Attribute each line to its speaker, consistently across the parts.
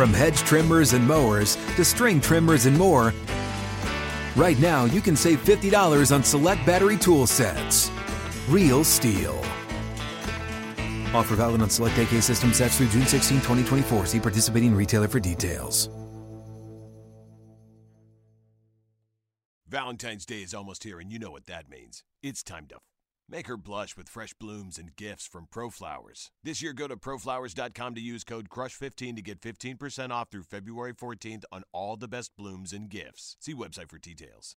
Speaker 1: From hedge trimmers and mowers to string trimmers and more, right now you can save $50 on select battery tool sets. Real STIHL. Offer valid on select AK system sets through June 16, 2024. See participating retailer for details.
Speaker 2: Valentine's Day is almost here, and you know what that means. It's time to make her blush with fresh blooms and gifts from ProFlowers. This year, go to proflowers.com to use code CRUSH15 to get 15% off through February 14th on all the best blooms and gifts. See website for details.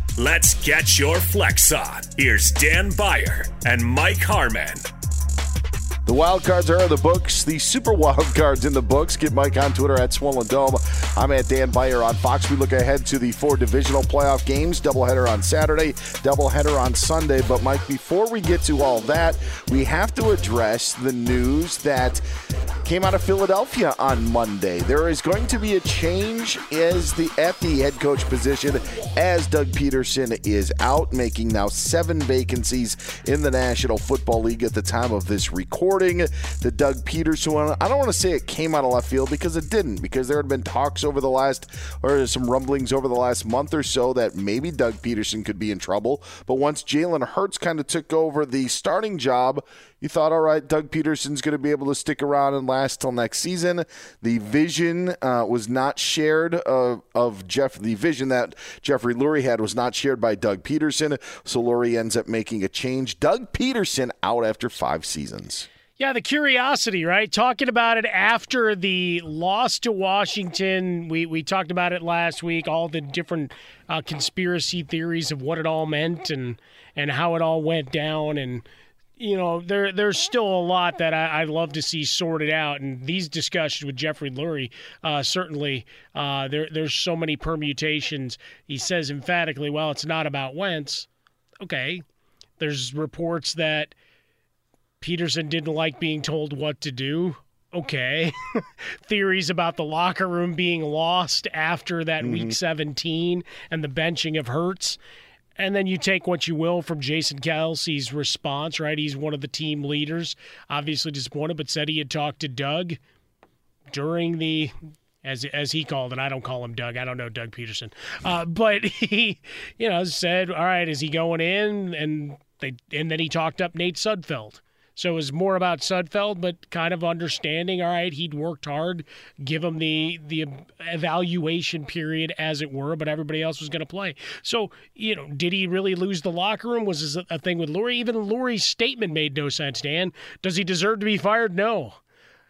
Speaker 3: let's get your flex on. Here's Dan Beyer and Mike Harmon.
Speaker 4: The wild cards are in the books. The super wild cards in the books. Get Mike on Twitter at Swollen Dome. I'm at Dan Beyer on Fox. We look ahead to the four divisional playoff games. Doubleheader on Saturday, doubleheader on Sunday. But Mike, before we get to all that, we have to address the news that came out of Philadelphia on Monday. There is going to be a change as the at the head coach position as Doug Pederson is out, making now seven vacancies in the National Football League at the time of this recording. The Doug Pederson, I don't want to say it came out of left field because it didn't, because there had been talks over the last, or some rumblings over the last month or so that maybe Doug Pederson could be in trouble. But once Jalen Hurts kind of took over the starting job, you thought, all right, Doug Pederson's going to be able to stick around and last till next season. The vision uh, was not shared of, of Jeff. The vision that Jeffrey Lurie had was not shared by Doug Pederson. So Lurie ends up making a change. Doug Pederson out after five seasons.
Speaker 5: Yeah, the curiosity, right? Talking about it after the loss to Washington. We, we talked about it last week, all the different uh, conspiracy theories of what it all meant and, and how it all went down. And, you know, there there's still a lot that I, would love to see sorted out. And these discussions with Jeffrey Lurie, uh, certainly, uh, there there's so many permutations. He says emphatically, well, it's not about Wentz. Okay. There's reports that – Pederson didn't like being told what to do. Okay. Theories about the locker room being lost after that mm-hmm. week 17 and the benching of Hurts. And then you take what you will from Jason Kelce's response, right? He's one of the team leaders. Obviously disappointed, but said he had talked to Doug during the as as he called it. I don't call him Doug. I don't know Doug Pederson, Uh, but he, you know, said, "All right, is he going in?" And they and then he talked up Nate Sudfeld. So it was more about Sudfeld, but kind of understanding. All right, he'd worked hard, give him the the evaluation period, as it were, but everybody else was going to play. So you know, did he really lose the locker room? Was this a thing with Lurie? Even Lurie's statement made no sense. Dan, does he deserve to be fired? No.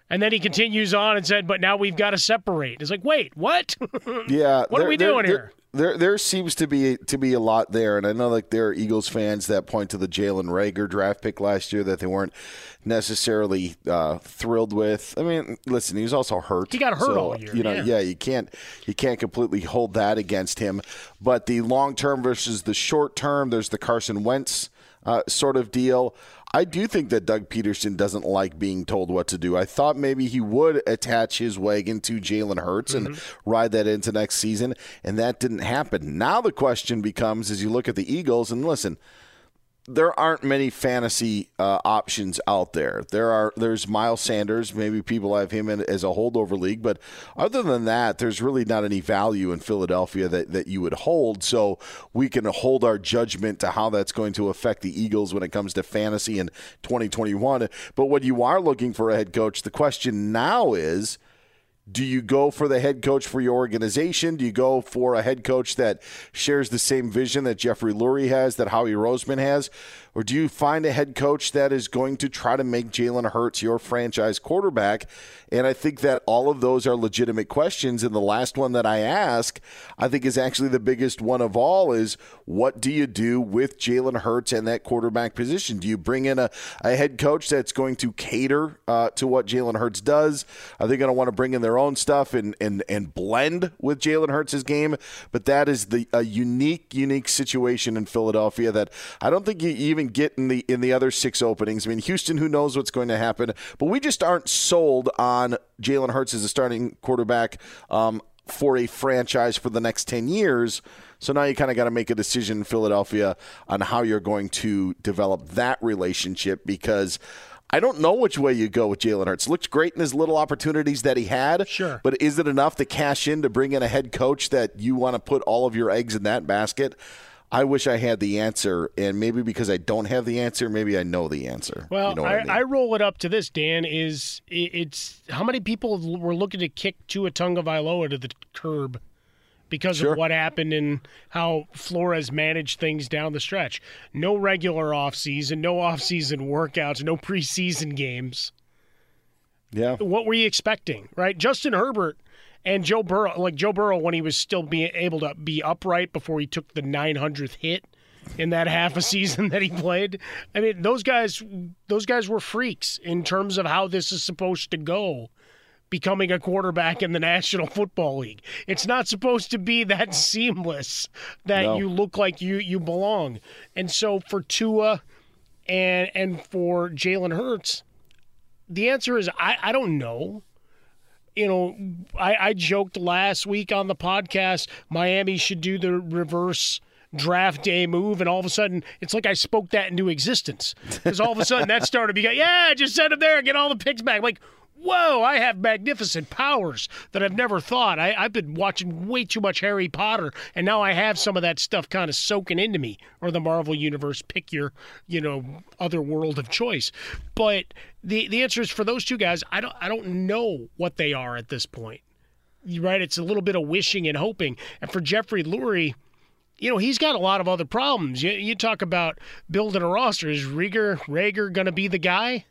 Speaker 5: And then he continues on and said, "But now we've got to separate." It's like, wait, what?
Speaker 4: Yeah.
Speaker 5: what are we doing here?
Speaker 4: There there seems to be to be a lot there, and I know like there are Eagles fans that point to the Jalen Reagor draft pick last year that they weren't necessarily uh, thrilled with. I mean, listen, he was also hurt.
Speaker 5: He got hurt
Speaker 4: so,
Speaker 5: all year.
Speaker 4: You know,
Speaker 5: yeah.
Speaker 4: yeah, you can't you can't completely hold that against him. But the long term versus the short term, there's the Carson Wentz uh, sort of deal. I do think that Doug Pederson doesn't like being told what to do. I thought maybe he would attach his wagon to Jalen Hurts and mm-hmm. ride that into next season, and that didn't happen. Now the question becomes as you look at the Eagles, and listen, there aren't many fantasy uh, options out there. There are there's Miles Sanders. Maybe people have him in, as a holdover league, but other than that, there's really not any value in Philadelphia that, that you would hold. So we can hold our judgment to how that's going to affect the Eagles when it comes to fantasy in 2021. But when you are looking for a head coach, the question now is do you go for the head coach for your organization? Do you go for a head coach that shares the same vision that Jeffrey Lurie has, that Howie Roseman has? Or do you find a head coach that is going to try to make Jalen Hurts your franchise quarterback? And I think that all of those are legitimate questions. And the last one that I ask, I think is actually the biggest one of all is what do you do with Jalen Hurts and that quarterback position? Do you bring in a, a head coach that's going to cater uh, to what Jalen Hurts does? Are they going to want to bring in their own stuff and, and, and blend with Jalen Hurts' game? But that is the a unique, unique situation in Philadelphia that I don't think you even even get in the in the other six openings. I mean, Houston, who knows what's going to happen, but we just aren't sold on Jalen Hurts as a starting quarterback um, for a franchise for the next ten years. So now you kind of got to make a decision in Philadelphia on how you're going to develop that relationship because. I don't know which way you go with Jalen Hurts. Looked great in his little opportunities that he had.
Speaker 5: Sure.
Speaker 4: But is it enough to cash in to bring in a head coach that you want to put all of your eggs in that basket? I wish I had the answer, and maybe because I don't have the answer, maybe I know the answer.
Speaker 5: Well,
Speaker 4: you know
Speaker 5: I,
Speaker 4: I, mean?
Speaker 5: I, roll it up to this, Dan. Is it's how many people were looking to kick Tua Tagovailoa to the curb because sure. of what happened and how Flores managed things down the stretch. No regular offseason, no offseason workouts, no preseason games.
Speaker 4: Yeah.
Speaker 5: What were you expecting, right? Justin Herbert – and Joe Burrow, like Joe Burrow, when he was still being able to be upright before he took the 900th hit in that half a season that he played. I mean, those guys, those guys were freaks in terms of how this is supposed to go. Becoming a quarterback in the National Football League, it's not supposed to be that seamless that no. you look like you you belong. And so for Tua, and and for Jalen Hurts, the answer is I I don't know you know, I, I joked last week on the podcast Miami should do the reverse draft day move, and all of a sudden, it's like I spoke that into existence. Because all of a sudden, that started becoming, yeah, just send him there and get all the picks back. Like, whoa, I have magnificent powers that I've never thought. I, have been watching way too much Harry Potter, and now I have some of that stuff kind of soaking into me, or the Marvel Universe. Pick your, you know, other world of choice. But the the answer is for those two guys, I don't I don't know what they are at this point. Right? It's a little bit of wishing and hoping. And for Jeffrey Lurie, you know, he's got a lot of other problems. You, you talk about building a roster. Is Reagor Rager going to be the guy?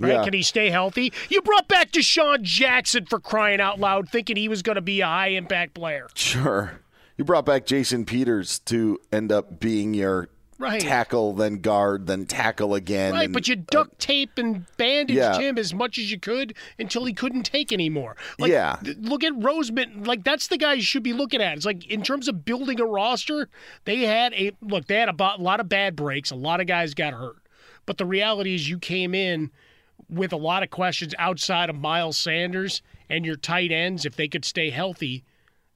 Speaker 5: Right? Yeah. Can he stay healthy? You brought back DeSean Jackson for crying out loud, thinking he was going to be a high impact player.
Speaker 4: Sure. You brought back Jason Peters to end up being your right. tackle, then guard, then tackle again.
Speaker 5: Right, and, but you uh, duct tape and bandaged yeah. him as much as you could until he couldn't take anymore. Like,
Speaker 4: yeah.
Speaker 5: Look at Roseman. Like that's the guy you should be looking at. It's like in terms of building a roster, they had a look. They had a, a lot of bad breaks. A lot of guys got hurt. But the reality is, you came in with a lot of questions outside of Miles Sanders and your tight ends, if they could stay healthy,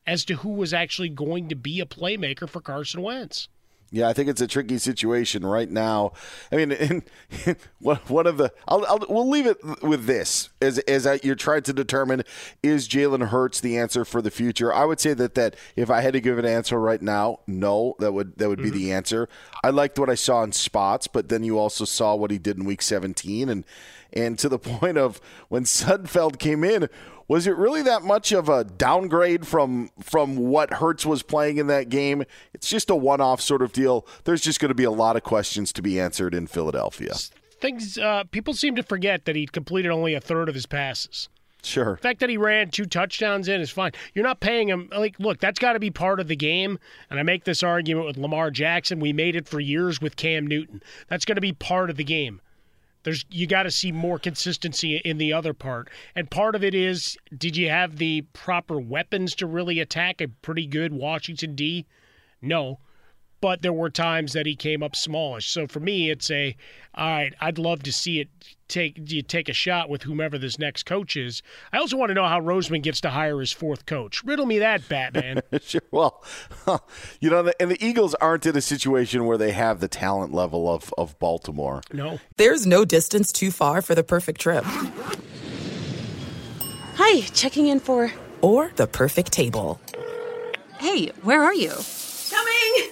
Speaker 5: as to who was actually going to be a playmaker for Carson Wentz.
Speaker 4: Yeah, I think it's a tricky situation right now. I mean, in, in, one of the I'll, I'll, we'll leave it with this as as I, you're trying to determine is Jalen Hurts the answer for the future. I would say that that if I had to give an answer right now, no, that would that would mm-hmm. be the answer. I liked what I saw in spots, but then you also saw what he did in Week 17, and and to the point of when Sudfeld came in, was it really that much of a downgrade from from what Hurts was playing in that game? It's just a one-off sort of deal. There's just going to be a lot of questions to be answered in Philadelphia.
Speaker 5: Things uh, people seem to forget that he completed only a third of his passes.
Speaker 4: Sure.
Speaker 5: The fact that he ran two touchdowns in is fine. You're not paying him. Like, look, that's got to be part of the game. And I make this argument with Lamar Jackson. We made it for years with Cam Newton. That's going to be part of the game. There's you got to see more consistency in the other part. And part of it is did you have the proper weapons to really attack a pretty good Washington D? No but there were times that he came up smallish. So for me, it's a all right. I'd love to see it take you take a shot with whomever this next coach is. I also want to know how Roseman gets to hire his fourth coach. Riddle me that, Batman.
Speaker 4: sure. Well, you know, and the Eagles aren't in a situation where they have the talent level of of Baltimore.
Speaker 5: No,
Speaker 6: there's no distance too far for the perfect trip.
Speaker 7: Hi, checking in for
Speaker 6: or the perfect table.
Speaker 7: Hey, where are you?
Speaker 8: Coming.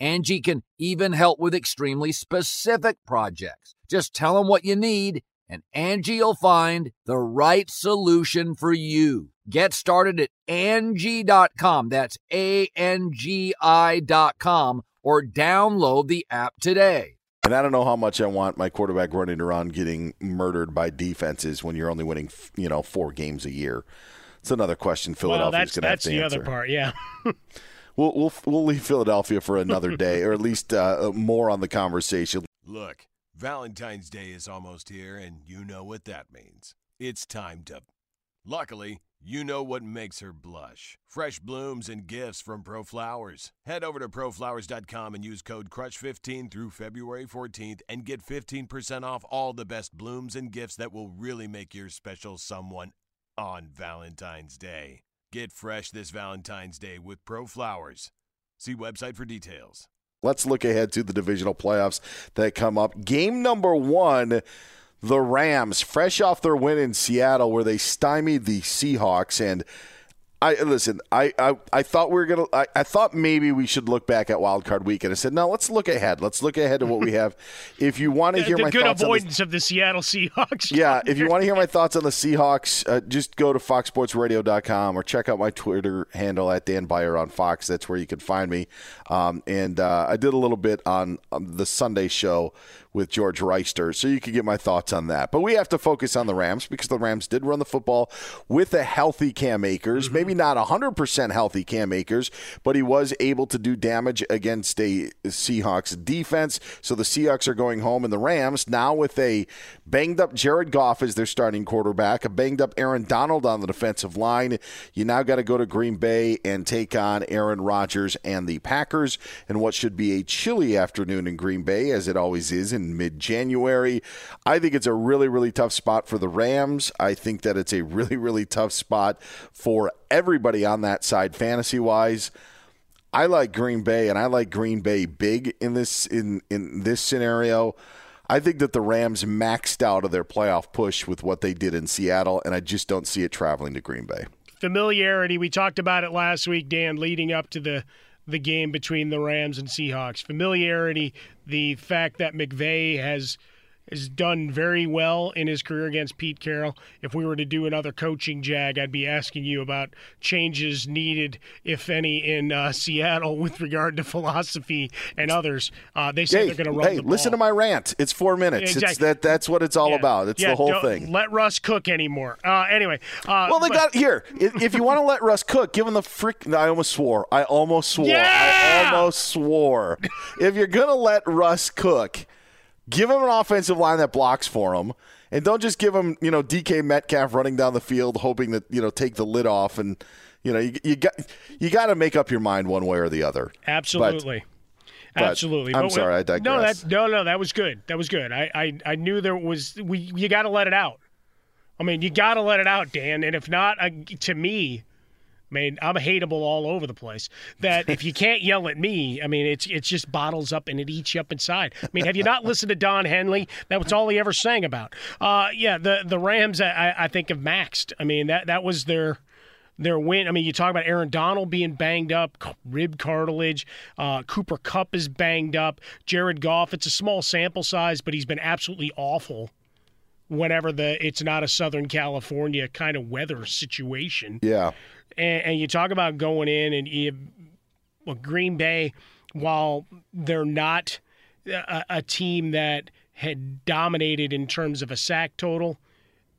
Speaker 9: Angie can even help with extremely specific projects. Just tell them what you need and Angie will find the right solution for you. Get started at Angie.com. That's A-N-G-I dot com or download the app today.
Speaker 4: And I don't know how much I want my quarterback running around getting murdered by defenses when you're only winning, you know, four games a year. It's another question Philadelphia's
Speaker 5: well,
Speaker 4: going to have to
Speaker 5: answer.
Speaker 4: That's
Speaker 5: the other part, yeah.
Speaker 4: we'll we'll we'll leave Philadelphia for another day, or at least uh, more on the conversation.
Speaker 2: Look, Valentine's Day is almost here, and you know what that means. It's time to. Luckily, you know what makes her blush. Fresh blooms and gifts from ProFlowers. Head over to proflowers.com and use code CRUSH15 through February 14th and get 15% off all the best blooms and gifts that will really make your special someone on Valentine's Day. Get fresh this Valentine's Day with Pro Flowers. See website for details.
Speaker 4: Let's look ahead to the divisional playoffs that come up. Game number one the Rams, fresh off their win in Seattle, where they stymied the Seahawks. And I listen. I, I, I thought we were gonna. I, I, thought maybe we should look back at Wild Card Weekend. I said, no, let's look ahead. Let's look ahead to what we have. If you want to hear
Speaker 5: the
Speaker 4: my
Speaker 5: good
Speaker 4: thoughts
Speaker 5: avoidance
Speaker 4: the,
Speaker 5: of the Seattle Seahawks.
Speaker 4: Yeah, if you want to hear my thoughts on the Seahawks, uh, just go to foxsportsradio.com or check out my Twitter handle at Dan Beyer on Fox. That's where you can find me. Um, and uh, I did a little bit on, on the Sunday show with George Reister, so you can get my thoughts on that. But we have to focus on the Rams because the Rams did run the football with a healthy Cam Akers. Mm-hmm. Maybe not 100% healthy Cam Akers, but he was able to do damage against a Seahawks defense. So the Seahawks are going home, and the Rams now with a banged up Jared Goff as their starting quarterback, a banged up Aaron Donald on the defensive line. You now got to go to Green Bay and take on Aaron Rodgers and the Packers in what should be a chilly afternoon in Green Bay, as it always is in mid January. I think it's a really, really tough spot for the Rams. I think that it's a really, really tough spot for everybody on that side, fantasy wise. I like Green Bay, and I like Green Bay big in this in in this scenario. I think that the Rams maxed out of their playoff push with what they did in Seattle, and I just don't see it traveling to Green Bay.
Speaker 5: Familiarity. We talked about it last week, Dan, leading up to the the game between the Rams and Seahawks. Familiarity, the fact that McVay has has done very well in his career against Pete Carroll. If we were to do another coaching jag, I'd be asking you about changes needed, if any, in uh, Seattle with regard to philosophy and others. Uh, they say
Speaker 4: hey,
Speaker 5: they're going to run.
Speaker 4: Hey, listen to my rant. It's four minutes.
Speaker 5: Exactly.
Speaker 4: It's that. That's what it's all
Speaker 5: Yeah.
Speaker 4: about. It's
Speaker 5: Yeah,
Speaker 4: the whole
Speaker 5: don't
Speaker 4: thing.
Speaker 5: Let Russ cook anymore. Uh, anyway. Uh,
Speaker 4: Well, they
Speaker 5: but-
Speaker 4: got here. If if you want to let Russ cook, give him the frick. no, I almost swore. I almost swore.
Speaker 5: Yeah!
Speaker 4: I almost swore. if you're gonna let Russ cook, give him an offensive line that blocks for him, and don't just give him you know DK Metcalf running down the field hoping that you know take the lid off and you know you, you got you got to make up your mind one way or the other.
Speaker 5: Absolutely.
Speaker 4: but
Speaker 5: Absolutely.
Speaker 4: I'm
Speaker 5: But-
Speaker 4: sorry, I
Speaker 5: No,
Speaker 4: digress.
Speaker 5: that no, no, that was good. That was good. I, I, I knew there was. We, you got to let it out. I mean, you got to let it out, Dan. And if not, I, to me, I mean, I'm hateable all over the place. That if you can't yell at me, I mean, it's it's just bottles up and it eats you up inside. I mean, have you not listened to Don Henley? That was all he ever sang about. Uh, yeah, the the Rams, I, I think have maxed. I mean, that that was their their win. I mean, you talk about Aaron Donald being banged up, rib cartilage. Uh, Cooper Kupp is banged up. Jared Goff. It's a small sample size, but he's been absolutely awful. Whenever the it's not a Southern California kind of weather situation,
Speaker 4: Yeah.
Speaker 5: And, and you talk about going in and you, well, Green Bay, while they're not a, a team that had dominated in terms of a sack total,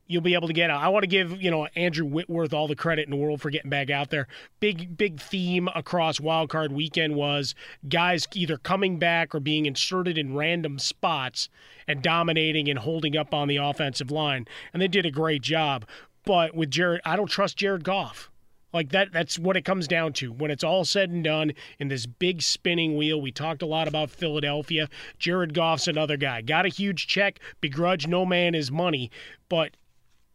Speaker 5: you'll be able to get out. I want to give you know Andrew Whitworth all the credit in the world for getting back out there. Big big theme across Wild Card Weekend was guys either coming back or being inserted in random spots and dominating and holding up on the offensive line, and they did a great job. But with Jared, I don't trust Jared Goff. Like that that's what it comes down to. When it's all said and done in this big spinning wheel, we talked a lot about Philadelphia. Jared Goff's another guy. Got a huge check, begrudge no man his money, but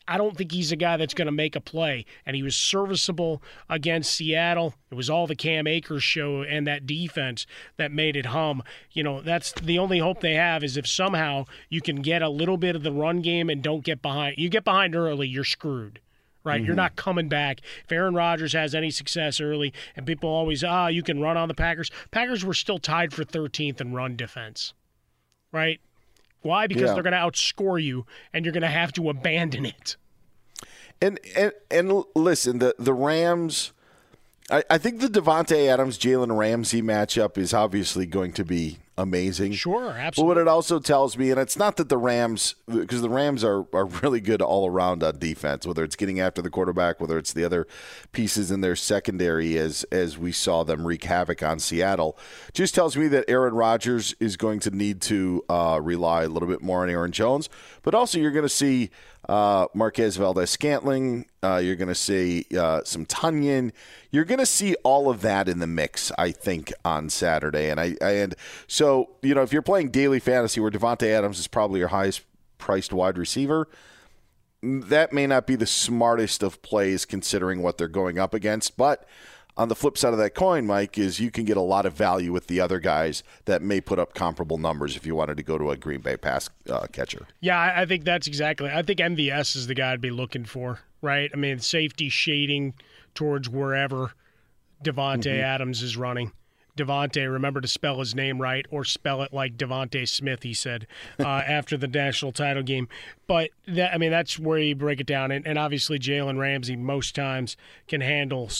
Speaker 5: I don't think he's a guy that's going to make a play. And he was serviceable against Seattle. It was all the Cam Akers show and that defense that made it hum. You know, that's the only hope they have is if somehow you can get a little bit of the run game and don't get behind. You get behind early, you're screwed. Right, you're
Speaker 4: Mhm.
Speaker 5: not coming back. If Aaron Rodgers has any success early, and people always ah, you can run on the Packers. Packers were still tied for 13th in run defense, right? Why? Because
Speaker 4: Yeah.
Speaker 5: they're going to outscore you, and you're going to have to abandon it.
Speaker 4: And and and listen, the the Rams. I, I think the Davante Adams Jalen Ramsey matchup is obviously going to be amazing.
Speaker 5: Sure,
Speaker 4: But
Speaker 5: absolutely.
Speaker 4: what it also tells me, and it's not that the Rams, because the Rams are, are really good all around on defense, whether it's getting after the quarterback, whether it's the other pieces in their secondary, as as we saw them wreak havoc on Seattle, just tells me that Aaron Rodgers is going to need to uh, rely a little bit more on Aaron Jones, but also you're going to see uh, Marquez Valdes-Scantling, uh, you're going to see uh, some Tonyan, you're going to see all of that in the mix, I think, on Saturday, and I, I and so you know if you're playing daily fantasy where Davante Adams is probably your highest priced wide receiver, that may not be the smartest of plays considering what they're going up against. But on the flip side of that coin, Mike, is you can get a lot of value with the other guys that may put up comparable numbers if you wanted to go to a Green Bay pass uh, catcher.
Speaker 5: Yeah, I think that's exactly. I think MVS is the guy I'd be looking for, right? I mean, safety shading towards wherever Davante
Speaker 4: Mhm.
Speaker 5: Adams is running. Davante, remember to spell his name right or spell it like DeVonta Smith. He said uh, after the national title game. But that, I mean, that's where you break it down. And, and obviously, Jalen Ramsey most times can handle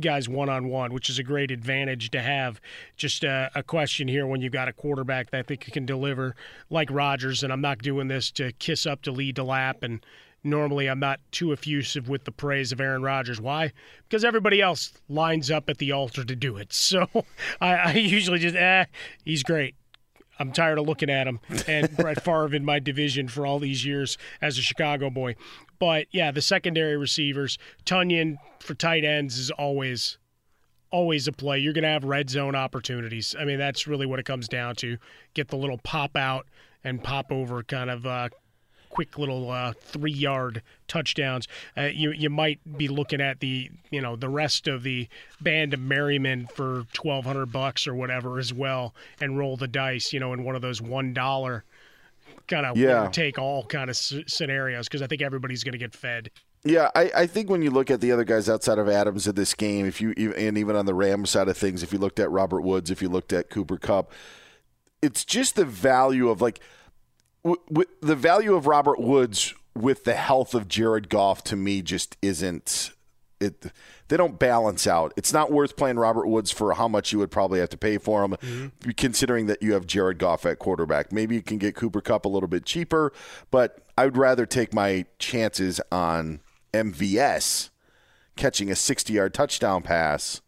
Speaker 5: guys one on one, which is a great advantage to have. Just a, a question here when you've got a quarterback that I think can deliver like Rodgers. And I'm not doing this to kiss up to lead to lap and normally I'm not too effusive with the praise of Aaron Rodgers. Why? Because everybody else lines up at the altar to do it. So I, I usually just, eh, he's great. I'm tired of looking at him and Brett Favre in my division for all these years as a Chicago boy. But yeah, the secondary receivers, Tonyan for tight ends is always always a play. You're going to have red zone opportunities. I mean, that's really what it comes down to. Get the little pop out and pop over kind of uh, quick little uh, three yard touchdowns. Uh, you you might be looking at the you know the rest of the band of merrymen for twelve hundred bucks or whatever as well, and roll the dice. You know, in one of those one dollar kind of
Speaker 4: Yeah.
Speaker 5: take all kind of s- scenarios because I think everybody's going to get fed.
Speaker 4: Yeah, I, I think when you look at the other guys outside of Adams in this game, if you and even on the Rams side of things, if you looked at Robert Woods, if you looked at Cooper Kupp, it's just the value of like w- w- the value of Robert Woods with the health of Jared Goff to me just isn't it. They don't balance out. It's not worth playing Robert Woods for how much you would probably have to pay for him, mm-hmm. considering that you have Jared Goff at quarterback. Maybe you can get Cooper Kupp a little bit cheaper, but I would rather take my chances on MVS catching a 60 yard touchdown pass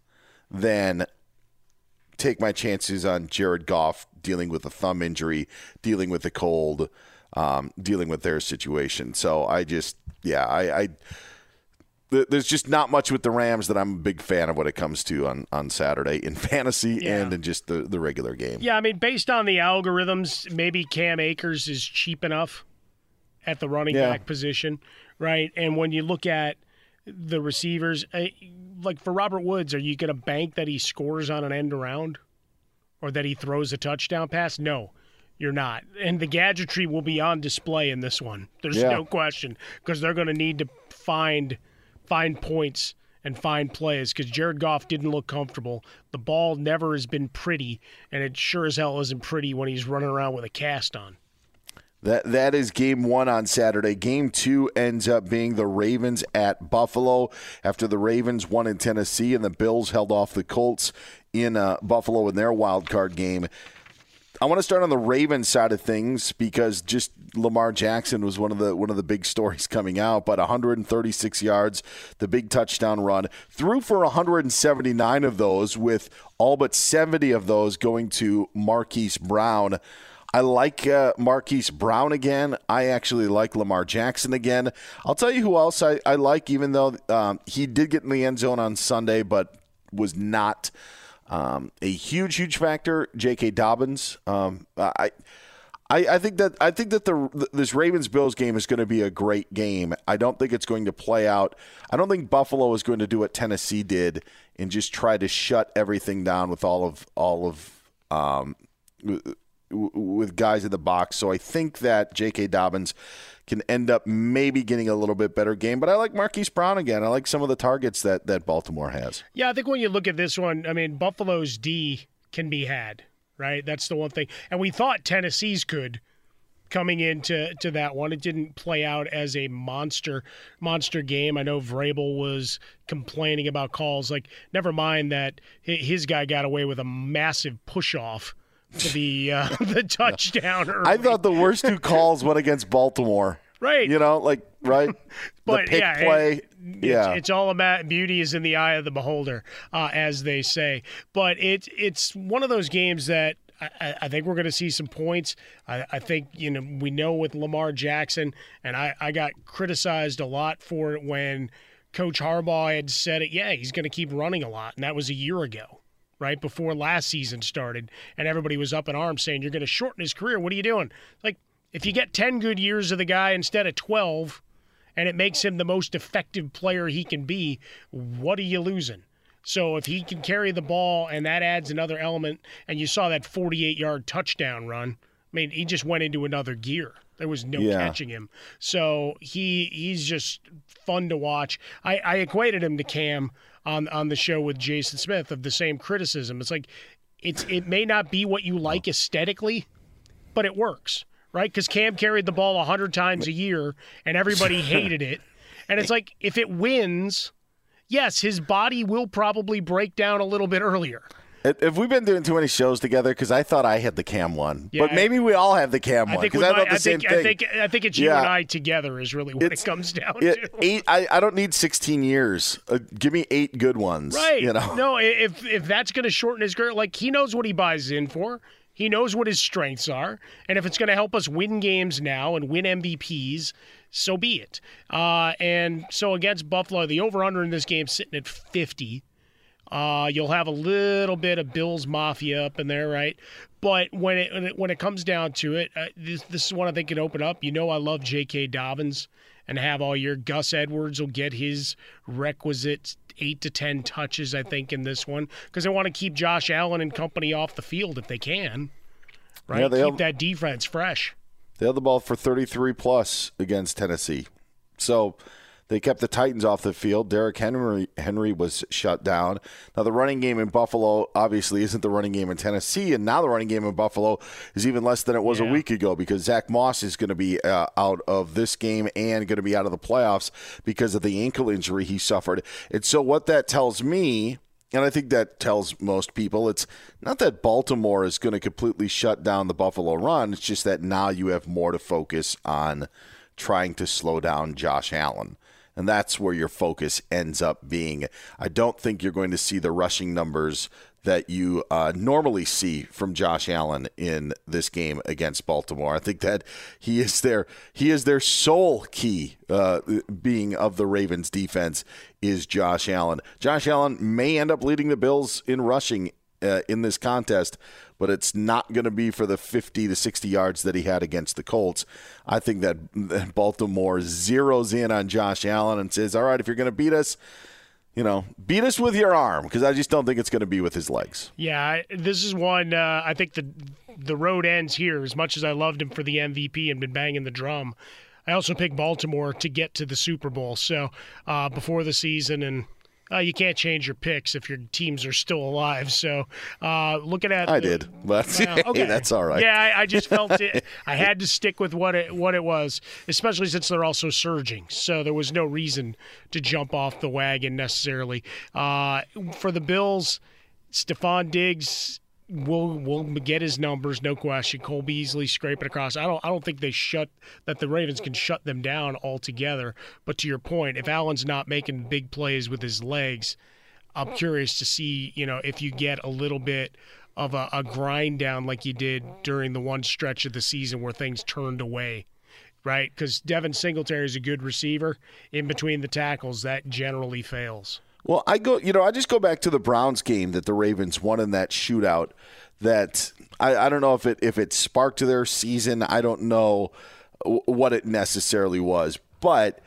Speaker 4: than take my chances on Jared Goff dealing with a thumb injury, dealing with a cold, um, dealing with their situation. So I just, yeah, I, I th- there's just not much with the Rams that I'm a big fan of when it comes to on, on Saturday in fantasy
Speaker 5: Yeah.
Speaker 4: and in just the, the regular game.
Speaker 5: Yeah, I mean, based on the algorithms, maybe Cam Akers is cheap enough at the running
Speaker 4: Yeah.
Speaker 5: back position, right? And when you look at the receivers, eh, like for Robert Woods, are you going to bank that he scores on an end around or that he throws a touchdown pass? No, you're not. And the gadgetry will be on display in this one. There's
Speaker 4: Yeah.
Speaker 5: no question because they're going to need to find find points and find plays because Jared Goff didn't look comfortable. The ball never has been pretty, and it sure as hell isn't pretty when he's running around with a cast on.
Speaker 4: That that is game one on Saturday. Game two ends up being the Ravens at Buffalo after the Ravens won in Tennessee and the Bills held off the Colts in uh, Buffalo in their wild card game. I want to start on the Ravens side of things because just Lamar Jackson was one of the one of the big stories coming out. But 136 yards, the big touchdown run, threw for 179 of those, with all but 70 of those going to Marquise Brown. I like uh, Marquise Brown again. I actually like Lamar Jackson again. I'll tell you who else I, I like, even though um, he did get in the end zone on Sunday, but was not um, a huge, huge factor. J.K. Dobbins. Um, I. I, I think that I think that the this Ravens Bills game is going to be a great game. I don't think it's going to play out. I don't think Buffalo is going to do what Tennessee did and just try to shut everything down with all of all of um, with guys in the box. So I think that J.K. Dobbins can end up maybe getting a little bit better game. But I like Marquise Brown again. I like some of the targets that that Baltimore has.
Speaker 5: Yeah, I think when you look at this one, I mean, Buffalo's D can be had, right? That's the one thing. And we thought Tennessee's could coming into to that one. It didn't play out as a monster monster game. I know Vrabel was complaining about calls like never mind that his guy got away with a massive push off for the uh, the touchdown.
Speaker 4: I thought the worst two calls went against Baltimore.
Speaker 5: Right.
Speaker 4: You know, like right.
Speaker 5: But
Speaker 4: the pick
Speaker 5: yeah,
Speaker 4: play.
Speaker 5: it's,
Speaker 4: yeah.
Speaker 5: it's all about beauty is in the eye of the beholder, uh, as they say. But it's it's one of those games that I think we're going to see some points. I, I think you know we know with Lamar Jackson, and I, I got criticized a lot for it when Coach Harbaugh had said it. Yeah, he's going to keep running a lot, and that was a year ago. Right before last season started, and everybody was up in arms saying, You're going to shorten his career. What are you doing? Like, if you get 10 good years of the guy instead of 12, and it makes him the most effective player he can be, what are you losing? So if he can carry the ball and that adds another element, and you saw that 48 yard touchdown run, I mean, he just went into another gear. There was no
Speaker 4: Yeah.
Speaker 5: catching him. So he he's just fun to watch. I, I equated him to Cam on on the show with Jason Smith of the same criticism. It's like it's it may not be what you like aesthetically, but it works, right? Because Cam carried the ball 100 times a year and everybody hated it. And it's like, if it wins, yes, his body will probably break down a little bit earlier.
Speaker 4: Have we been doing too many shows together? Because I thought I had the cam one,
Speaker 5: Yeah,
Speaker 4: but maybe we all have the cam
Speaker 5: I
Speaker 4: one. Because I thought the
Speaker 5: I,
Speaker 4: same
Speaker 5: think,
Speaker 4: thing.
Speaker 5: I think I think it's you
Speaker 4: Yeah.
Speaker 5: and I together is really what
Speaker 4: It's-
Speaker 5: it comes down
Speaker 4: Yeah,
Speaker 5: to.
Speaker 4: eight. I, I don't need 16 years. Uh, give me eight good ones.
Speaker 5: Right.
Speaker 4: You know.
Speaker 5: No, if if that's going to shorten his career, like he knows what he buys in for. He knows what his strengths are, and if it's going to help us win games now and win MVPs, so be it. Uh, and so against Buffalo, the over/under in this game is sitting at 50. Uh, you'll have a little bit of Bills Mafia up in there, right? But when it when it, when it comes down to it, uh, this, this is one I think can open up. You know, I love J.K. Dobbins and have all year. Gus Edwards will get his requisite eight to ten touches, I think, in this one because they want to keep Josh Allen and company off the field if they can, right?
Speaker 4: Yeah, they
Speaker 5: keep
Speaker 4: have-
Speaker 5: that defense fresh.
Speaker 4: They held the ball for 33 plus against Tennessee. So they kept the Titans off the field. Derrick Henry Henry was shut down. Now the running game in Buffalo obviously isn't the running game in Tennessee, and now the running game in Buffalo is even less than it was a week ago because Zach Moss is going to be uh, out of this game and going to be out of the playoffs because of the ankle injury he suffered. And so what that tells me and I think that tells most people it's not that Baltimore is going to completely shut down the Buffalo run. It's just that now you have more to focus on trying to slow down Josh Allen. And that's where your focus ends up being. I don't think you're going to see the rushing numbers that you uh, normally see from Josh Allen in this game against Baltimore. I think that he is their he is their sole key uh, being of the Ravens defense is Josh Allen. Josh Allen may end up leading the Bills in rushing uh, in this contest, but it's not going to be for the 50 to 60 yards that he had against the Colts. I think that Baltimore zeroes in on Josh Allen and says, "All right, if you're going to beat us, you know, beat us with your arm because I just don't think it's going to be with his legs."
Speaker 5: Yeah, this is one. Uh, I think the the road ends here. As much as I loved him for the MVP and been banging the drum, I also picked Baltimore to get to the Super Bowl. So uh, before the season, and uh, you can't change your picks if your teams are still alive. So uh, looking at
Speaker 4: I did, but hey,
Speaker 5: okay.
Speaker 4: that's all right.
Speaker 5: Yeah, I, I just felt it. I had to stick with what it what it was, especially since they're also surging. So there was no reason to jump off the wagon necessarily. Uh, for the Bills, Stefon Diggs will we'll get his numbers, no question. Cole Beasley scraping across. I don't I don't think they shut that the Ravens can shut them down altogether. But to your point, if Allen's not making big plays with his legs, I'm curious to see, you know, if you get a little bit of a, a grind down like you did during the one stretch of the season where things turned away, right? Because Devin Singletary is a good receiver. In between the tackles, that generally fails.
Speaker 4: Well, I go, you know, I just go back to the Browns game that the Ravens won in that shootout. That I, I don't know if it if it sparked their season. I don't know what it necessarily was, but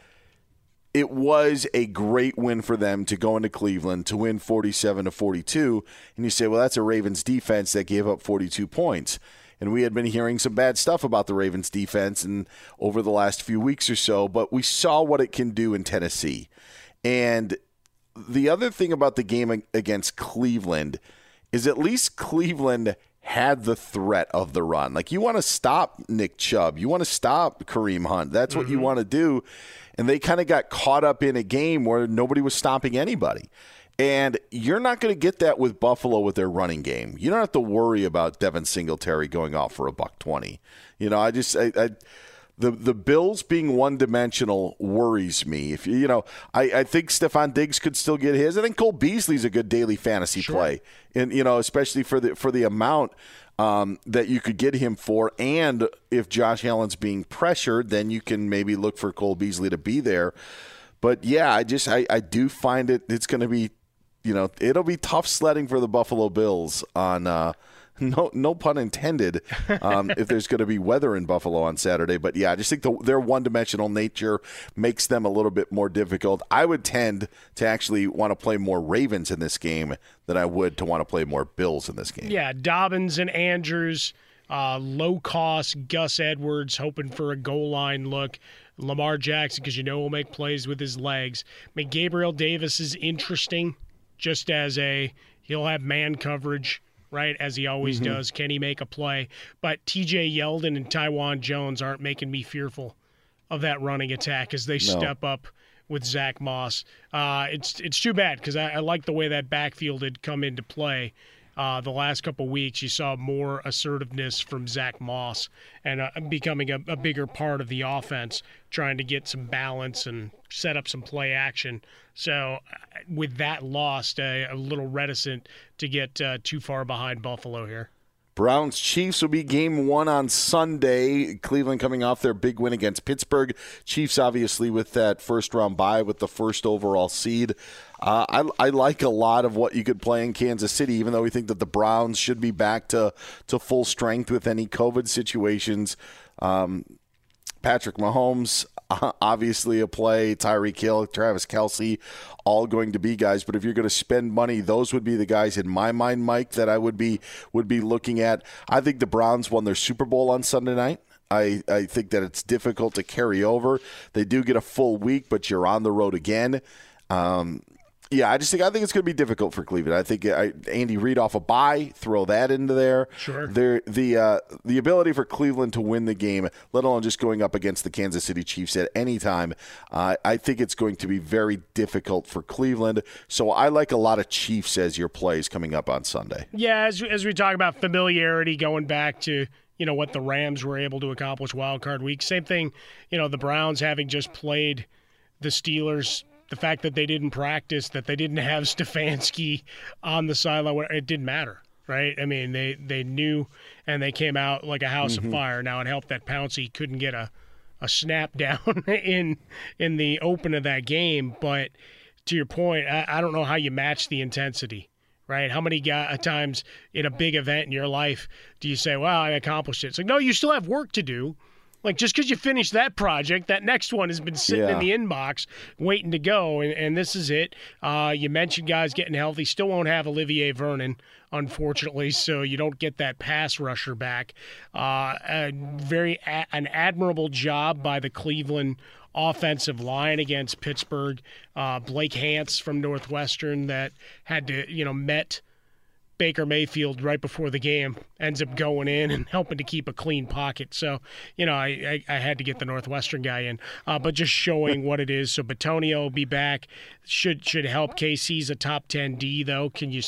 Speaker 4: it was a great win for them to go into Cleveland to win 47 to 42. And you say, well, that's a Ravens defense that gave up 42 points. And we had been hearing some bad stuff about the Ravens defense and over the last few weeks or so, but we saw what it can do in Tennessee. And the other thing about the game against Cleveland is at least Cleveland had the threat of the run. Like you want to stop Nick Chubb, you want to stop Kareem Hunt. That's what you mm-hmm. want to do. And they kind of got caught up in a game where nobody was stopping anybody. And you're not going to get that with Buffalo with their running game. You don't have to worry about Devin Singletary going off for a buck twenty. You know, I just I, I the the Bills being one dimensional worries me. If you you know, I, I think Stefon Diggs could still get his. I think Cole Beasley's a good daily fantasy play, and you know, especially for the for the amount um, that you could get him for, and if Josh Allen's being pressured, then you can maybe look for Cole Beasley to be there. But yeah, I just I, I do find it it's going to be, you know, it'll be tough sledding for the Buffalo Bills on. Uh, no, no pun intended. Um, if there's going to be weather in Buffalo on Saturday, but yeah, I just think the, their one-dimensional nature makes them a little bit more difficult. I would tend to actually want to play more Ravens in this game than I would to want to play more Bills in this game.
Speaker 5: Yeah, Dobbins and Andrews, uh, low cost Gus Edwards, hoping for a goal line look. Lamar Jackson, because you know he'll make plays with his legs. I mean, Gabriel Davis is interesting, just as a he'll have man coverage right? As he always
Speaker 8: Mhm.
Speaker 5: does. Can he make a play? But TJ Yeldon and Taiwan Jones aren't making me fearful of that running attack as they
Speaker 8: No.
Speaker 5: step up with Zach Moss. Uh, it's it's too bad because I, I like the way that backfield had come into play uh, the last couple weeks, you saw more assertiveness from Zach Moss and uh, becoming a, a, bigger part of the offense, trying to get some balance and set up some play action. So, uh, with that lost, uh, a little reticent to get uh, too far behind Buffalo here.
Speaker 4: Browns Chiefs will be game one on Sunday. Cleveland coming off their big win against Pittsburgh. Chiefs obviously with that first round bye with the first overall seed. Uh, I, I like a lot of what you could play in Kansas City, even though we think that the Browns should be back to, to full strength with any COVID situations. Um, Patrick Mahomes, obviously a play. Tyreek Hill, Travis Kelce, all going to be guys. But if you're going to spend money, those would be the guys in my mind, Mike, that I would be would be looking at. I think the Browns won their Super Bowl on Sunday night. I, I think that it's difficult to carry over. They do get a full week, but you're on the road again. Um, yeah, I just think I think it's going to be difficult for Cleveland. I think I, Andy Reid off a bye, throw that into there.
Speaker 5: Sure.
Speaker 4: There, the uh, the ability for Cleveland to win the game, let alone just going up against the Kansas City Chiefs at any time, uh, I think it's going to be very difficult for Cleveland. So I like a lot of Chiefs as your plays coming up on Sunday.
Speaker 5: Yeah, as as we talk about familiarity, going back to you know what the Rams were able to accomplish wild card week. Same thing, you know the Browns having just played the Steelers the fact that they didn't practice, that they didn't have Stefanski on the sideline, it didn't matter, right? I mean, they they knew and they came out like a house mm-hmm. of fire. Now it helped that Pouncey couldn't get a a snap down in in the open of that game, but to your point, I, I don't know how you match the intensity right? How many times in a big event in your life do you say, "Well, I accomplished it"? It's like, no, you still have work to do. Like just because you finished that project, that next one has been sitting yeah. in the inbox waiting to go, and, and this is it. Uh, you mentioned guys getting healthy. Still won't have Olivier Vernon, unfortunately, so you don't get that pass rusher back. Uh, a very a- an admirable job by the Cleveland offensive line against Pittsburgh. Uh, Blake Hance from Northwestern that had to you know met Baker Mayfield right before the game ends up going in and helping to keep a clean pocket. So, you know, I, I, I had to get the Northwestern guy in, uh, but just showing what it is. So Bitonio will be back. Should should help. KC's a top ten D though. Can you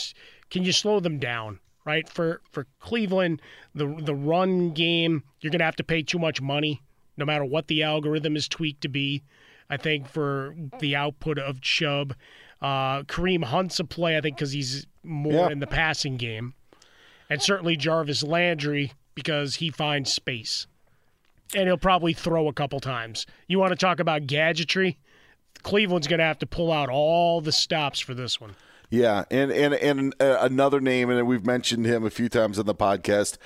Speaker 5: can you slow them down? Right for for Cleveland, the the run game you're gonna have to pay too much money, no matter what the algorithm is tweaked to be. I think for the output of Chubb. Uh, Kareem Hunt's a play, I think, because he's more yeah. in the passing game. And certainly Jarvis Landry because he finds space. And he'll probably throw a couple times. You want to talk about gadgetry? Cleveland's going to have to pull out all the stops for this one.
Speaker 4: Yeah, and and and uh, another name, and we've mentioned him a few times on the podcast.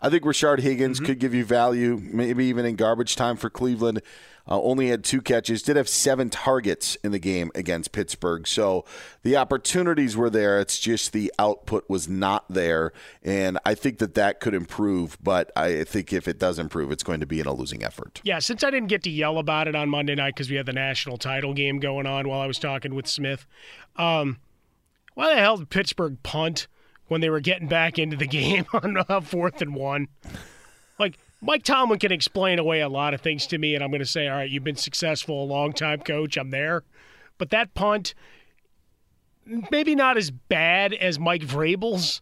Speaker 4: I think Rashard Higgins mm-hmm. could give you value, maybe even in garbage time for Cleveland. Uh, only had two catches, did have seven targets in the game against Pittsburgh. So the opportunities were there. It's just the output was not there. And I think that that could improve. But I think if it does improve, it's going to be in a losing effort.
Speaker 5: Yeah, since I didn't get to yell about it on Monday night because we had the national title game going on while I was talking with Smith, um, why the hell did Pittsburgh punt when they were getting back into the game on uh, fourth and one? Like, Mike Tomlin can explain away a lot of things to me, and I'm going to say, all right, you've been successful, a long time coach. I'm there. But that punt, maybe not as bad as Mike Vrabel's,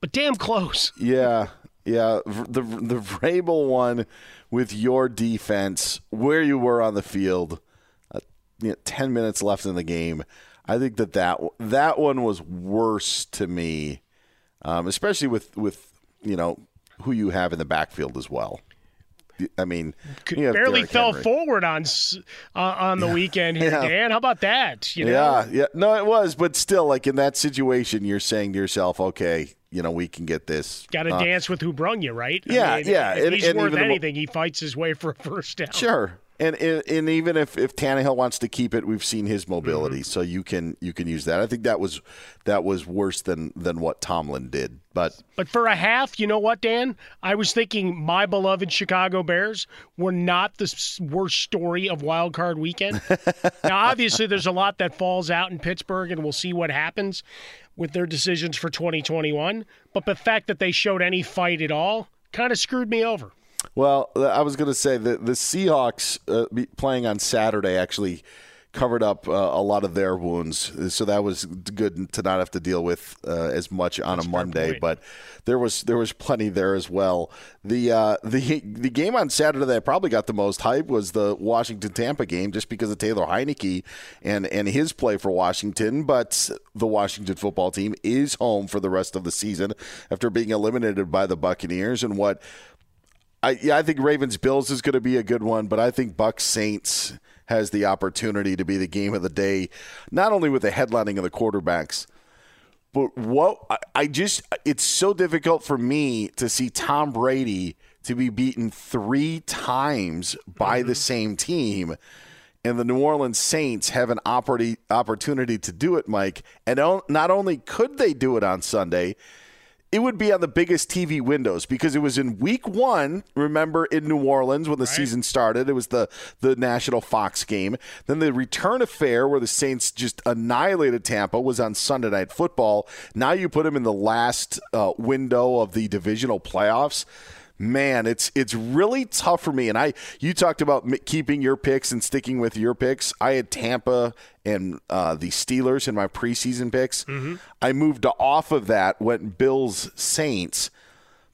Speaker 5: but damn close.
Speaker 4: Yeah, yeah. The the Vrabel one with your defense, where you were on the field, uh, you know, ten minutes left in the game. I think that that that one was worse to me, um, especially with with you know who you have in the backfield as well. I mean,
Speaker 5: barely fell Henry. forward on uh, on the yeah. weekend here, yeah. Dan. How about that?
Speaker 4: You know? Yeah, yeah. No, it was, but still, like in that situation, you're saying to yourself, okay, you know, we can get this.
Speaker 5: Got to uh, dance with who brung you, right?
Speaker 4: Yeah,
Speaker 5: I mean,
Speaker 4: yeah.
Speaker 5: If and, he's and worth anything, the, he fights his way for a first down.
Speaker 4: Sure, and, and, and even if if Tannehill wants to keep it, we've seen his mobility, mm-hmm. so you can you can use that. I think that was that was worse than than what Tomlin did. But
Speaker 5: but for a half, you know what, Dan? I was thinking my beloved Chicago Bears were not the worst story of Wild Card Weekend. now, obviously, there's a lot that falls out in Pittsburgh, and we'll see what happens with their decisions for 2021. But the fact that they showed any fight at all kind of screwed me over.
Speaker 4: Well, I was going to say that the Seahawks uh, playing on Saturday actually covered up uh, a lot of their wounds. So that was good to not have to deal with uh, as much on That's a Monday. But there was there was plenty there as well. The uh, the the game on Saturday that probably got the most hype was the Washington Tampa game, just because of Taylor Heinicke and and his play for Washington. But the Washington football team is home for the rest of the season after being eliminated by the Buccaneers. And what I yeah, I think Ravens Bills is going to be a good one, but I think Bucks Saints has the opportunity to be the game of the day, not only with the headlining of the quarterbacks, but what I just it's so difficult for me to see Tom Brady to be beaten three times by mm-hmm. the same team. And the New Orleans Saints have an opportunity to do it, Mike. And not only could they do it on Sunday, it would be on the biggest TV windows because it was in week one, remember, in New Orleans when the right. season started. It was the, the national Fox game. Then the return affair where the Saints just annihilated Tampa was on Sunday Night Football. Now you put them in the last uh, window of the divisional playoffs man, it's it's really tough for me. And I, you talked about keeping your picks and sticking with your picks. I had Tampa and uh, the Steelers in my preseason picks. Mm-hmm. I moved off of that, went Bills Saints,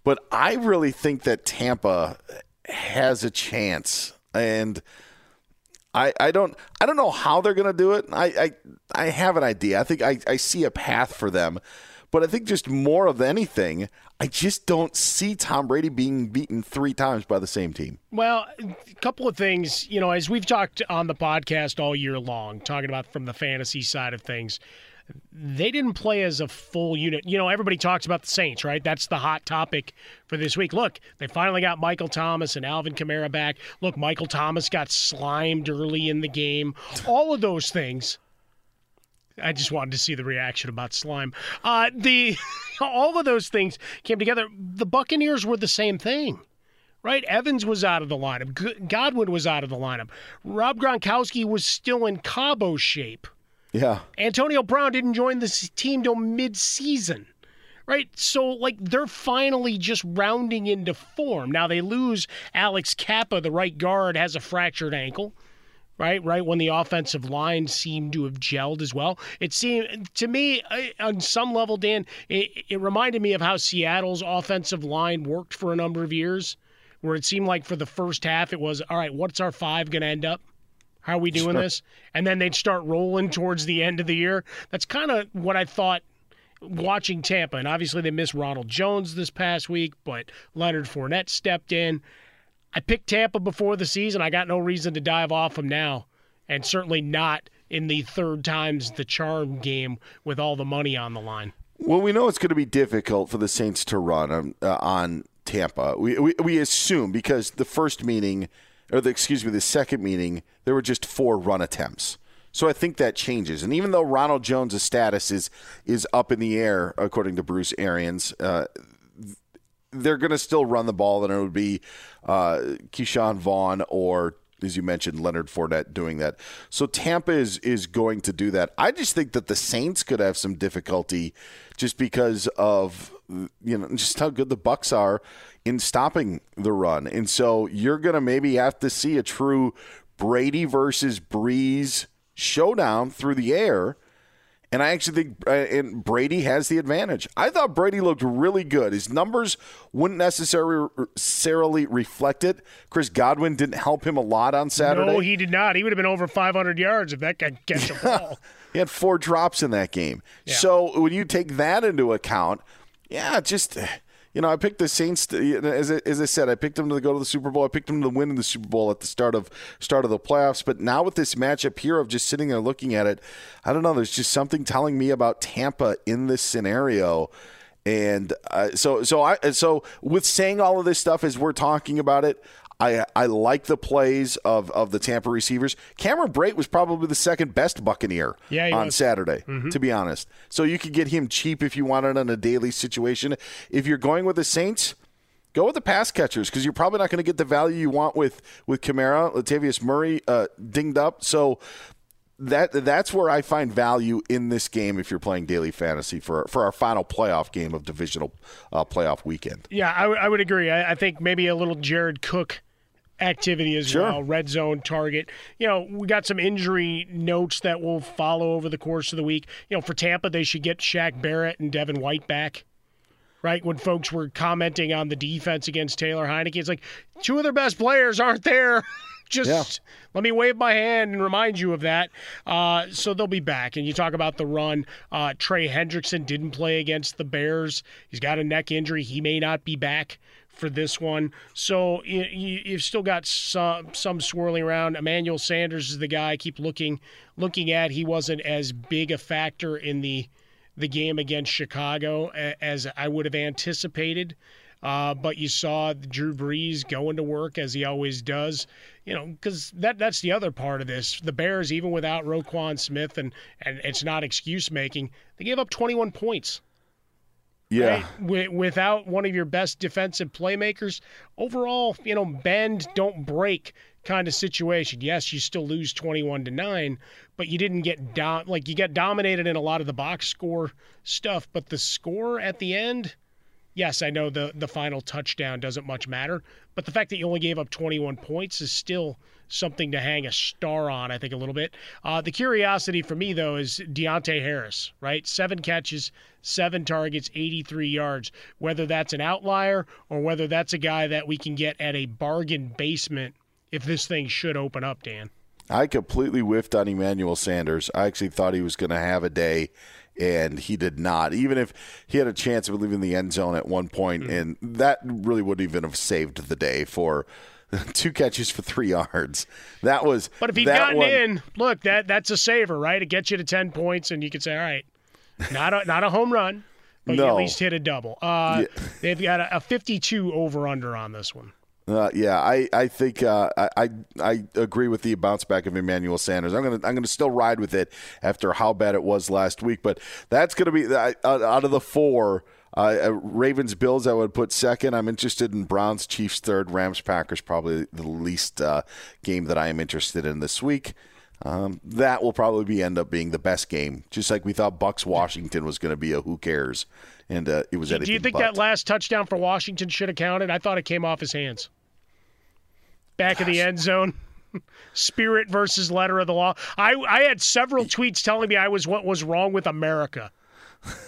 Speaker 4: but I really think that Tampa has a chance and. I, I don't I don't know how they're gonna do it. I, I I have an idea. I think I, I see a path for them. But I think just more of anything, I just don't see Tom Brady being beaten three times by the same team.
Speaker 5: Well, a couple of things, you know, as we've talked on the podcast all year long, talking about from the fantasy side of things, they didn't play as a full unit. You know, everybody talks about the Saints, right? That's the hot topic for this week. Look, they finally got Michael Thomas and Alvin Kamara back. Look, Michael Thomas got slimed early in the game. All of those things I just wanted to see the reaction about slime. Uh, the all of those things came together. The Buccaneers were the same thing, right? Evans was out of the lineup. Godwin was out of the lineup. Rob Gronkowski was still in Cabo shape.
Speaker 4: Yeah.
Speaker 5: Antonio Brown didn't join the team till mid-season. Right? So like they're finally just rounding into form. Now they lose Alex Cappa, the right guard, has a fractured ankle right? Right when the offensive line seemed to have gelled as well. It seemed to me, uh, on some level, Dan, it, it reminded me of how Seattle's offensive line worked for a number of years, where it seemed like for the first half it was, all right, what's our five going to end up? How are we doing sure. this? And then they'd start rolling towards the end of the year. That's kind of what I thought watching Tampa. And obviously they missed Ronald Jones this past week, but Leonard Fournette stepped in. I picked Tampa before the season. I got no reason to dive off them now, and certainly not in the third times the charm game with all the money on the line.
Speaker 4: Well, we know it's going to be difficult for the Saints to run on, uh, on Tampa. We, we, we assume because the first meeting, or the excuse me, the second meeting, there were just four run attempts. So I think that changes. And even though Ronald Jones' status is is up in the air, according to Bruce Arians, uh, they're going to still run the ball, and it would be uh, Ke'Shawn Vaughn or as you mentioned, Leonard Fournette doing that. So Tampa is is going to do that. I just think that the Saints could have some difficulty just because of you know just how good the Bucks are in stopping the run, and so you're going to maybe have to see a true Brady versus Brees showdown through the air and I actually think uh, and Brady has the advantage. I thought Brady looked really good. His numbers wouldn't necessarily reflect it. Chris Godwin didn't help him a lot on Saturday.
Speaker 5: No, he did not. He would have been over 500 yards if that guy catch a ball.
Speaker 4: he had four drops in that game. Yeah. So when you take that into account, yeah, just you know, I picked the Saints. To, as, I, as I said, I picked them to go to the Super Bowl. I picked them to win in the Super Bowl at the start of start of the playoffs. But now with this matchup here of just sitting there looking at it, I don't know. There's just something telling me about Tampa in this scenario. And uh, so, so I, so with saying all of this stuff as we're talking about it, I I like the plays of, of the Tampa receivers. Cameron Brate was probably the second best Buccaneer
Speaker 5: yeah,
Speaker 4: on
Speaker 5: was.
Speaker 4: Saturday, mm-hmm. to be honest. So you could get him cheap if you wanted on a daily situation. If you're going with the Saints, go with the pass catchers because you're probably not going to get the value you want with with Kamara, Latavius Murray uh, dinged up. So that that's where I find value in this game if you're playing daily fantasy for for our final playoff game of divisional uh, playoff weekend.
Speaker 5: Yeah, I, w- I would agree. I, I think maybe a little Jared Cook activity as
Speaker 4: Sure.
Speaker 5: well. Red zone target. You know, we got some injury notes that will follow over the course of the week. You know, for Tampa, they should get Shaq Barrett and Devin White back. Right when folks were commenting on the defense against Taylor Heinicke, it's like two of their best players aren't there. Just
Speaker 4: Yeah.
Speaker 5: let me wave my hand and remind you of that. Uh, so they'll be back. And you talk about the run. Uh, Trey Hendrickson didn't play against the Bears. He's got a neck injury. He may not be back for this one. So you, you've still got some some swirling around. Emmanuel Sanders is the guy I keep looking looking at. He wasn't as big a factor in the the game against Chicago as I would have anticipated. Uh, but you saw Drew Brees going to work as he always does, you know, because that that's the other part of this. The Bears, even without Roquan Smith, and and it's not excuse making, they gave up 21 points.
Speaker 4: Yeah.
Speaker 5: Right? Wi- Without one of your best defensive playmakers, overall, you know, bend don't break kind of situation. Yes, you still lose 21 to 9, but you didn't get dom- like you got dominated in a lot of the box score stuff, but the score at the end, yes, I know the the final touchdown doesn't much matter, but the fact that you only gave up 21 points is still something to hang a star on, I think, a little bit. Uh, the curiosity for me, though, is Deonte Harris, right? Seven catches, seven targets, 83 yards. Whether that's an outlier or whether that's a guy that we can get at a bargain basement if this thing should open up, Dan.
Speaker 4: I completely whiffed on Emmanuel Sanders. I actually thought he was going to have a day, and he did not. Even if he had a chance of leaving the end zone at one point,
Speaker 5: Mm-hmm.
Speaker 4: and that really wouldn't even have saved the day for two catches for three yards. That was.
Speaker 5: But if he'd gotten
Speaker 4: one-
Speaker 5: in, look, that that's a saver, right? It gets you to 10 points, and you could say, all right, not a, not a home run, but you at least hit a double. Uh, They've got a, a 52 over under on this one.
Speaker 4: Uh, yeah, I I think uh, I, I I agree with the bounce back of Emmanuel Sanders. I'm gonna I'm gonna still ride with it after how bad it was last week, but that's gonna be out out of the four. Uh, uh, Ravens Bills I would put second. I'm interested in Browns Chiefs third. Rams Packers probably the least uh, game that I am interested in this week. Um, that will probably be end up being the best game, just like we thought Bucks Washington was going to be a who cares, and uh, it was
Speaker 5: Do you think
Speaker 4: but.
Speaker 5: that last touchdown for Washington should have counted? I thought it came off his hands. Back of the end zone. Spirit versus letter of the law. I, I had several tweets telling me I was what was wrong with America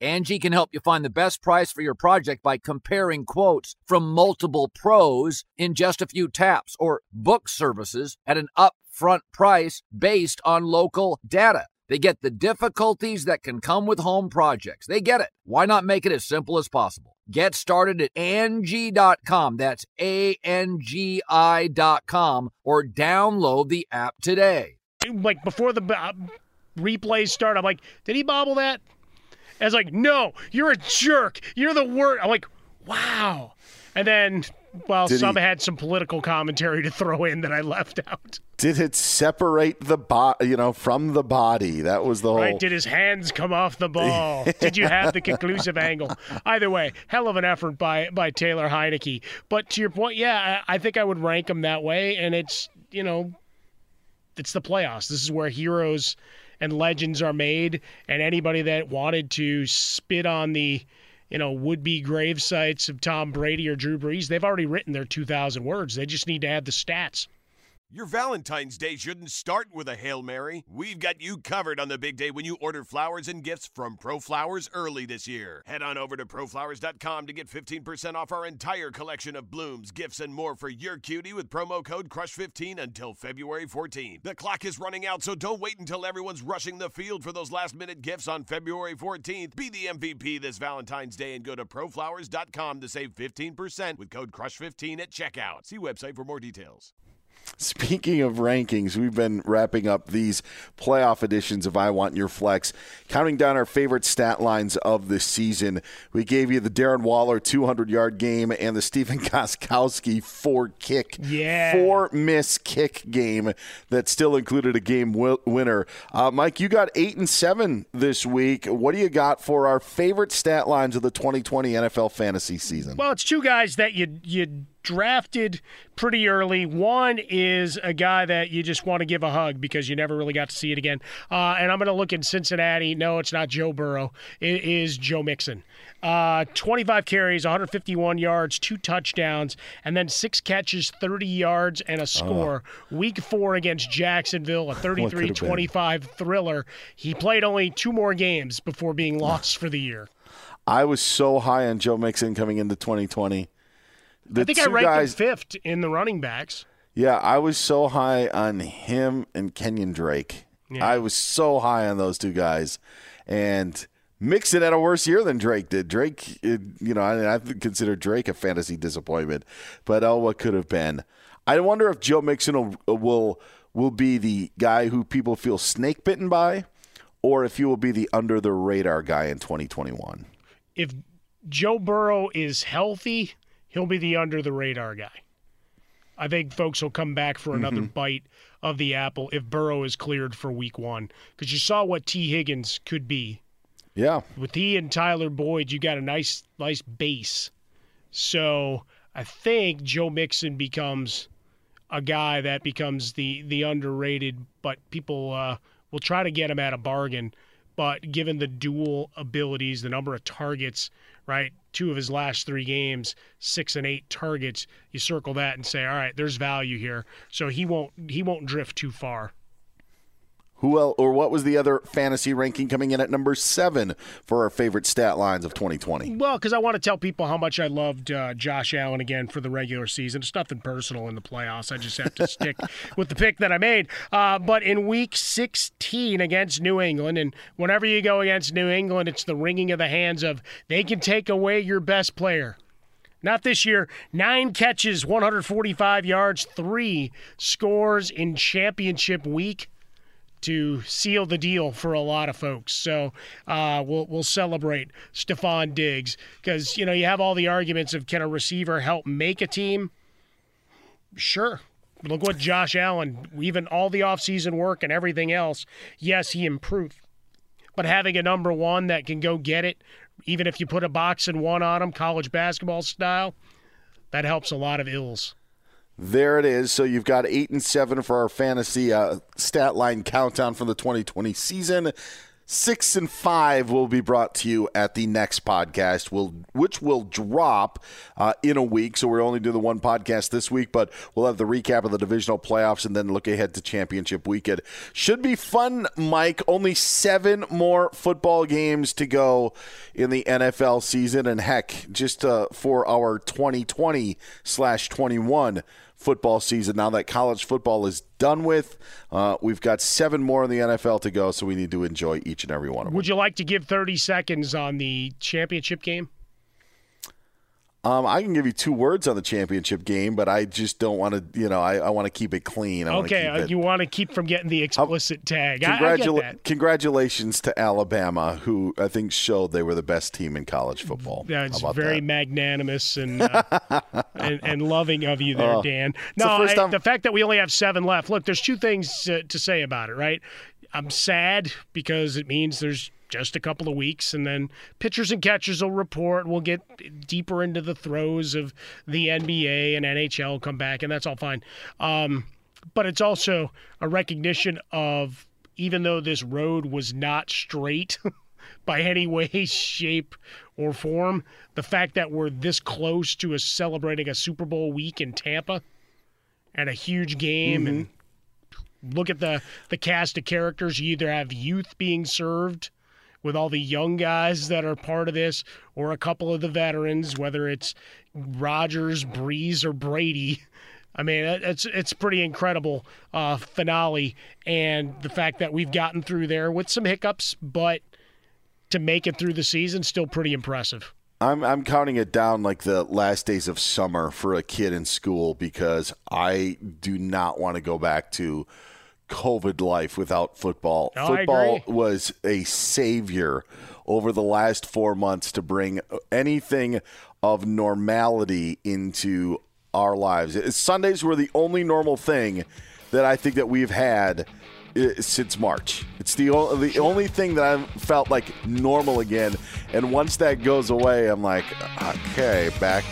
Speaker 9: Angie can help you find the best price for your project by comparing quotes from multiple pros in just a few taps or book services at an upfront price based on local data. They get the difficulties that can come with home projects. They get it. Why not make it as simple as possible? Get started at Angie.com. That's A N G I.com or download the app today.
Speaker 5: Like before the uh, replays start, I'm like, did he bobble that? I was like, no, you're a jerk. You're the worst. I'm like, wow. And then, well,
Speaker 4: Did
Speaker 5: some
Speaker 4: he-
Speaker 5: had some political commentary to throw in that I left out.
Speaker 4: Did it separate the body, you know, from the body? That was the whole.
Speaker 5: Right? Did his hands come off the ball? Did you have the conclusive angle? Either way, hell of an effort by by Taylor Heinicke. But to your point, yeah, I, I think I would rank him that way. And it's you know, it's the playoffs. This is where heroes and legends are made. And anybody that wanted to spit on the you know would-be grave sites of Tom Brady or Drew Brees, they've already written their 2,000 words. They just need to add the stats.
Speaker 2: Your Valentine's Day shouldn't start with a Hail Mary. We've got you covered on the big day when you order flowers and gifts from ProFlowers early this year. Head on over to proflowers.com to get 15% off our entire collection of blooms, gifts, and more for your cutie with promo code CRUSH15 until February 14. The clock is running out, so don't wait until everyone's rushing the field for those last minute gifts on February 14th. Be the MVP this Valentine's Day and go to proflowers.com to save 15% with code CRUSH15 at checkout. See website for more details.
Speaker 4: Speaking of rankings, we've been wrapping up these playoff editions of I Want Your Flex, counting down our favorite stat lines of the season. We gave you the Darren Waller 200 yard game and the Stephen Gostkowski four kick,
Speaker 5: Yeah.
Speaker 4: four miss kick game that still included a game wi- winner. Uh, Mike, you got eight and seven this week. What do you got for our favorite stat lines of the 2020 NFL fantasy season?
Speaker 5: Well, it's two guys that you you drafted pretty early. One is a guy that you just want to give a hug because you never really got to see it again. Uh, and I'm going to look in Cincinnati. No, it's not Joe Burrow. It is Joe Mixon. Uh, 25 carries, 151 yards, two touchdowns, and then six catches, 30 yards, and a score. Week four against Jacksonville, a 33 25 thriller. He played only two more games before being lost for the year.
Speaker 4: I was so high on Joe Mixon coming into 2020. The
Speaker 5: I think I ranked
Speaker 4: guys,
Speaker 5: him fifth in the running backs.
Speaker 4: Yeah, I was so high on him and Kenyan Drake.
Speaker 5: Yeah.
Speaker 4: I was so high on those two guys, and Mixon had a worse year than Drake did. Drake, it, you know, I, I consider Drake a fantasy disappointment, but oh, what could have been? I wonder if Joe Mixon will will, will be the guy who people feel snake bitten by, or if he will be the under the radar guy in 2021.
Speaker 5: if Joe Burrow is healthy, he'll be the under the radar guy. I think folks will come back for another bite of the apple if Burrow is cleared for week one. Because you saw what T. Higgins could be.
Speaker 4: Yeah,
Speaker 5: With he and Tyler Boyd, you got a nice nice base. So I think Joe Mixon becomes a guy that becomes the the underrated, but people uh, will try to get him at a bargain. But given the dual abilities, the number of targets, right? Two of his last three games, six and eight targets. You circle that and say, all right, there's value here. So he won't he won't drift too far.
Speaker 4: Who else, or what was the other fantasy ranking coming in at number seven for our favorite stat lines of 2020?
Speaker 5: Well, because I want to tell people how much I loved uh, Josh Allen again for the regular season. It's nothing personal in the playoffs. I just have to stick with the pick that I made. Uh, but in week 16 against New England, and whenever you go against New England, it's the wringing of the hands of they can take away your best player. Not this year. Nine catches, 145 yards, three scores in championship week to seal the deal for a lot of folks. So uh, we'll we'll celebrate Stefon Diggs because you know you have all the arguments of can a receiver help make a team? Sure. Look what Josh Allen, even all the offseason work and everything else. Yes, he improved. But having a number one that can go get it, even if you put a box and one on him, college basketball style, that helps a lot of ills.
Speaker 4: There it is. So you've got eight and seven for our fantasy uh, stat line countdown for the 2020 season. Six and five will be brought to you at the next podcast, will which will drop uh, in a week. So we're only doing the one podcast this week, but we'll have the recap of the divisional playoffs and then look ahead to championship weekend. Should be fun, Mike. Only seven more football games to go in the NFL season, and heck, just uh, for our 2020 slash 21 football season. Now that college football is done with, uh, we've got seven more in the NFL to go, so we need to enjoy each and every one of them.
Speaker 5: Would you like to give 30 seconds on the championship game?
Speaker 4: Um, I can give you two words on the championship game, but I just don't want to. You know, I, I want to keep it clean. I
Speaker 5: okay,
Speaker 4: uh,
Speaker 5: you want to keep from getting the explicit tag.
Speaker 4: Congratula-
Speaker 5: I, I
Speaker 4: congratulations to Alabama, who I think showed they were the best team in college football.
Speaker 5: Yeah, it's very
Speaker 4: that?
Speaker 5: magnanimous and, uh, and, and loving of you there,
Speaker 4: Oh,
Speaker 5: Dan.
Speaker 4: the
Speaker 5: No,
Speaker 4: time-
Speaker 5: the fact that we only have seven left. Look, there's two things to, to say about it, right? I'm sad because it means there's just a couple of weeks, and then pitchers and catchers will report. We'll get deeper into the throes of the NBA and NHL come back, and that's all fine. Um, but it's also a recognition of even though this road was not straight by any way, shape, or form, the fact that we're this close to a celebrating a Super Bowl week in Tampa and a huge game and look at the the cast of characters. You either have youth being served with all the young guys that are part of this, or a couple of the veterans, whether it's Rodgers, Brees, or Brady. I mean, it's it's pretty incredible uh, finale, and the fact that we've gotten through there with some hiccups, but to make it through the season, still pretty impressive.
Speaker 4: I'm I'm counting it down like the last days of summer for a kid in school because I do not want to go back to COVID life without football.
Speaker 5: Oh,
Speaker 4: football was a savior over the last four months to bring anything of normality into our lives. Sundays were the only normal thing that I think that we've had uh, since March. It's the o- the only thing that I've felt like normal again. And once that goes away, I'm like, okay, back,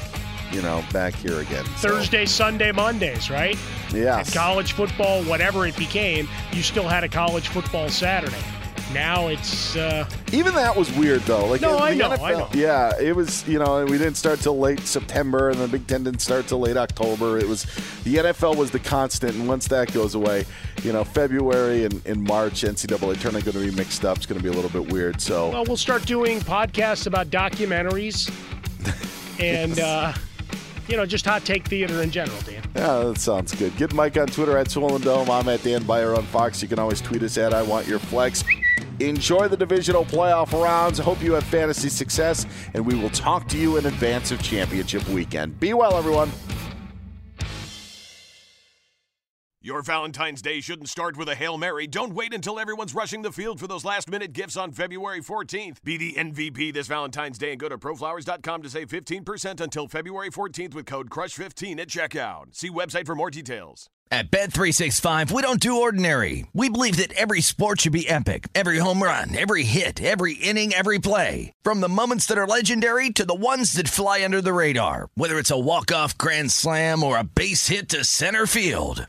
Speaker 4: you know, back here again. So,
Speaker 5: Thursday, Sunday, Mondays, right?
Speaker 4: Yeah.
Speaker 5: College football, whatever it became, you still had a college football Saturday. Now it's uh,
Speaker 4: Even that was weird though. Like
Speaker 5: No, I know,
Speaker 4: NFL,
Speaker 5: I know.
Speaker 4: Yeah, it was. You know, we didn't start till late September, and the Big Ten didn't start till late October. It was the NFL was the constant, and once that goes away, you know, February and, and March NCAA tournament going to be mixed up. It's going to be a little bit weird. So
Speaker 5: well, we'll start doing podcasts about documentaries and uh, you know just hot take theater in general, Dan.
Speaker 4: Yeah, that sounds good. Get Mike on Twitter at Swollen Dome. I'm at Dan Beyer on Fox. You can always tweet us at I Want Your Flex. Enjoy the divisional playoff rounds. Hope you have fantasy success, and we will talk to you in advance of championship weekend. Be well, everyone.
Speaker 2: Your Valentine's Day shouldn't start with a Hail Mary. Don't wait until everyone's rushing the field for those last minute gifts on February 14th. Be the MVP this Valentine's Day and go to proflowers.com to save 15% until February 14th with code CRUSH15 at checkout. See website for more details.
Speaker 10: At Bet365, we don't do ordinary. We believe that every sport should be epic. Every home run, every hit, every inning, every play. From the moments that are legendary to the ones that fly under the radar. Whether it's a walk-off grand slam or a base hit to center field.